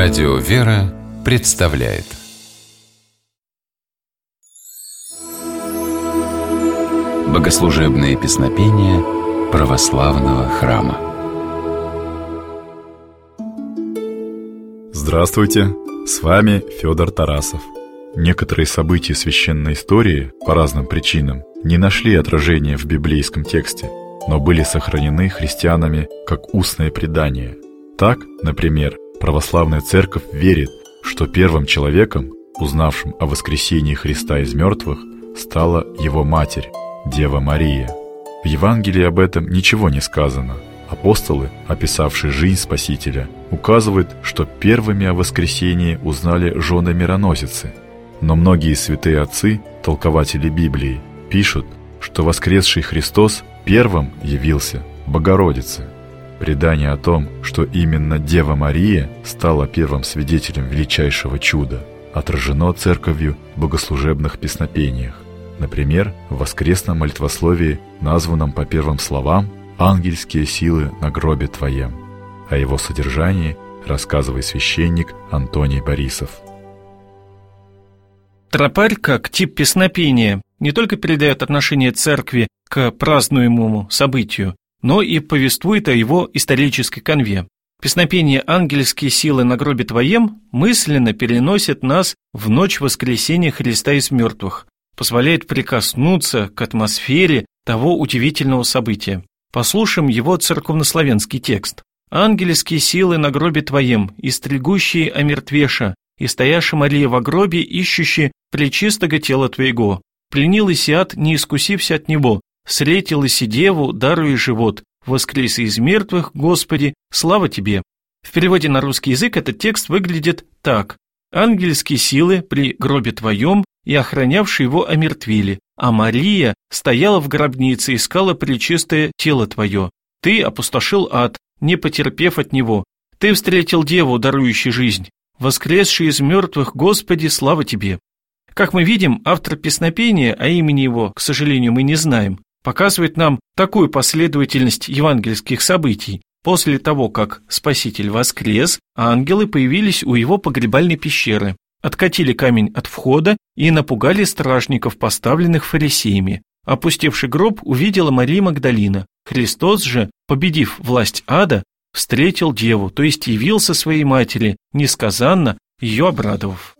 Радио «Вера» представляет Богослужебные песнопения православного храма Здравствуйте, с вами Федор Тарасов. Некоторые события священной истории по разным причинам не нашли отражения в библейском тексте, но были сохранены христианами как устное предание. Так, например, православная церковь верит, что первым человеком, узнавшим о воскресении Христа из мертвых, стала его матерь, Дева Мария. В Евангелии об этом ничего не сказано. Апостолы, описавшие жизнь Спасителя, указывают, что первыми о воскресении узнали жены мироносицы. Но многие святые отцы, толкователи Библии, пишут, что воскресший Христос первым явился Богородице – Предание о том, что именно Дева Мария стала первым свидетелем величайшего чуда, отражено церковью в богослужебных песнопениях. Например, в воскресном молитвословии, названном по первым словам «Ангельские силы на гробе Твоем». О его содержании рассказывает священник Антоний Борисов. Тропарь, как тип песнопения, не только передает отношение церкви к празднуемому событию, но и повествует о его исторической конве. Песнопение «Ангельские силы на гробе твоем» мысленно переносит нас в ночь воскресения Христа из мертвых, позволяет прикоснуться к атмосфере того удивительного события. Послушаем его церковнославянский текст. «Ангельские силы на гробе твоем, истригущие омертвеша, и стояша Мария во гробе, ищущие пречистого тела твоего. Пленил Исиат, не искусився от него, встретилась и деву, даруя живот, воскрес из мертвых, Господи, слава Тебе». В переводе на русский язык этот текст выглядит так. «Ангельские силы при гробе Твоем и охранявшие его омертвили, а Мария стояла в гробнице и искала пречистое тело Твое. Ты опустошил ад, не потерпев от него. Ты встретил деву, дарующую жизнь. Воскресший из мертвых, Господи, слава Тебе». Как мы видим, автор песнопения, а имени его, к сожалению, мы не знаем, показывает нам такую последовательность евангельских событий. После того, как Спаситель воскрес, ангелы появились у его погребальной пещеры, откатили камень от входа и напугали стражников, поставленных фарисеями. Опустевший гроб увидела Мария Магдалина. Христос же, победив власть ада, встретил деву, то есть явился своей матери, несказанно ее обрадовав.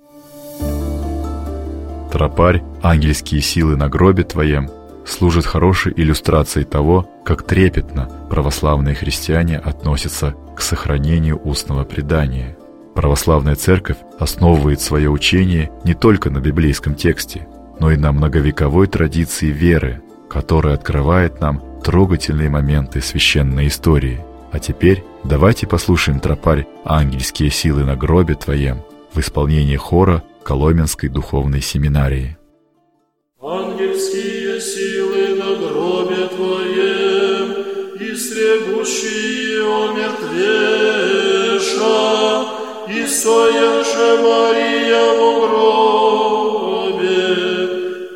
Тропарь, ангельские силы на гробе твоем, служит хорошей иллюстрацией того, как трепетно православные христиане относятся к сохранению устного предания. Православная церковь основывает свое учение не только на библейском тексте, но и на многовековой традиции веры, которая открывает нам трогательные моменты священной истории. А теперь давайте послушаем тропарь «Ангельские силы на гробе Твоем» в исполнении хора Коломенской духовной семинарии. Ангельские истребущие омертвеша, и стояша Мария в гробе,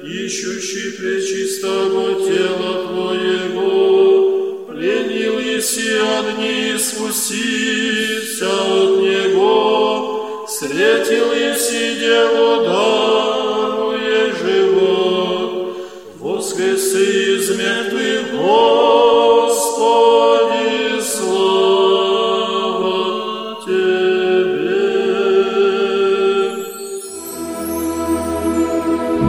ищущий пречистого тела Твоего, пленил еси одни спустися от Него, встретил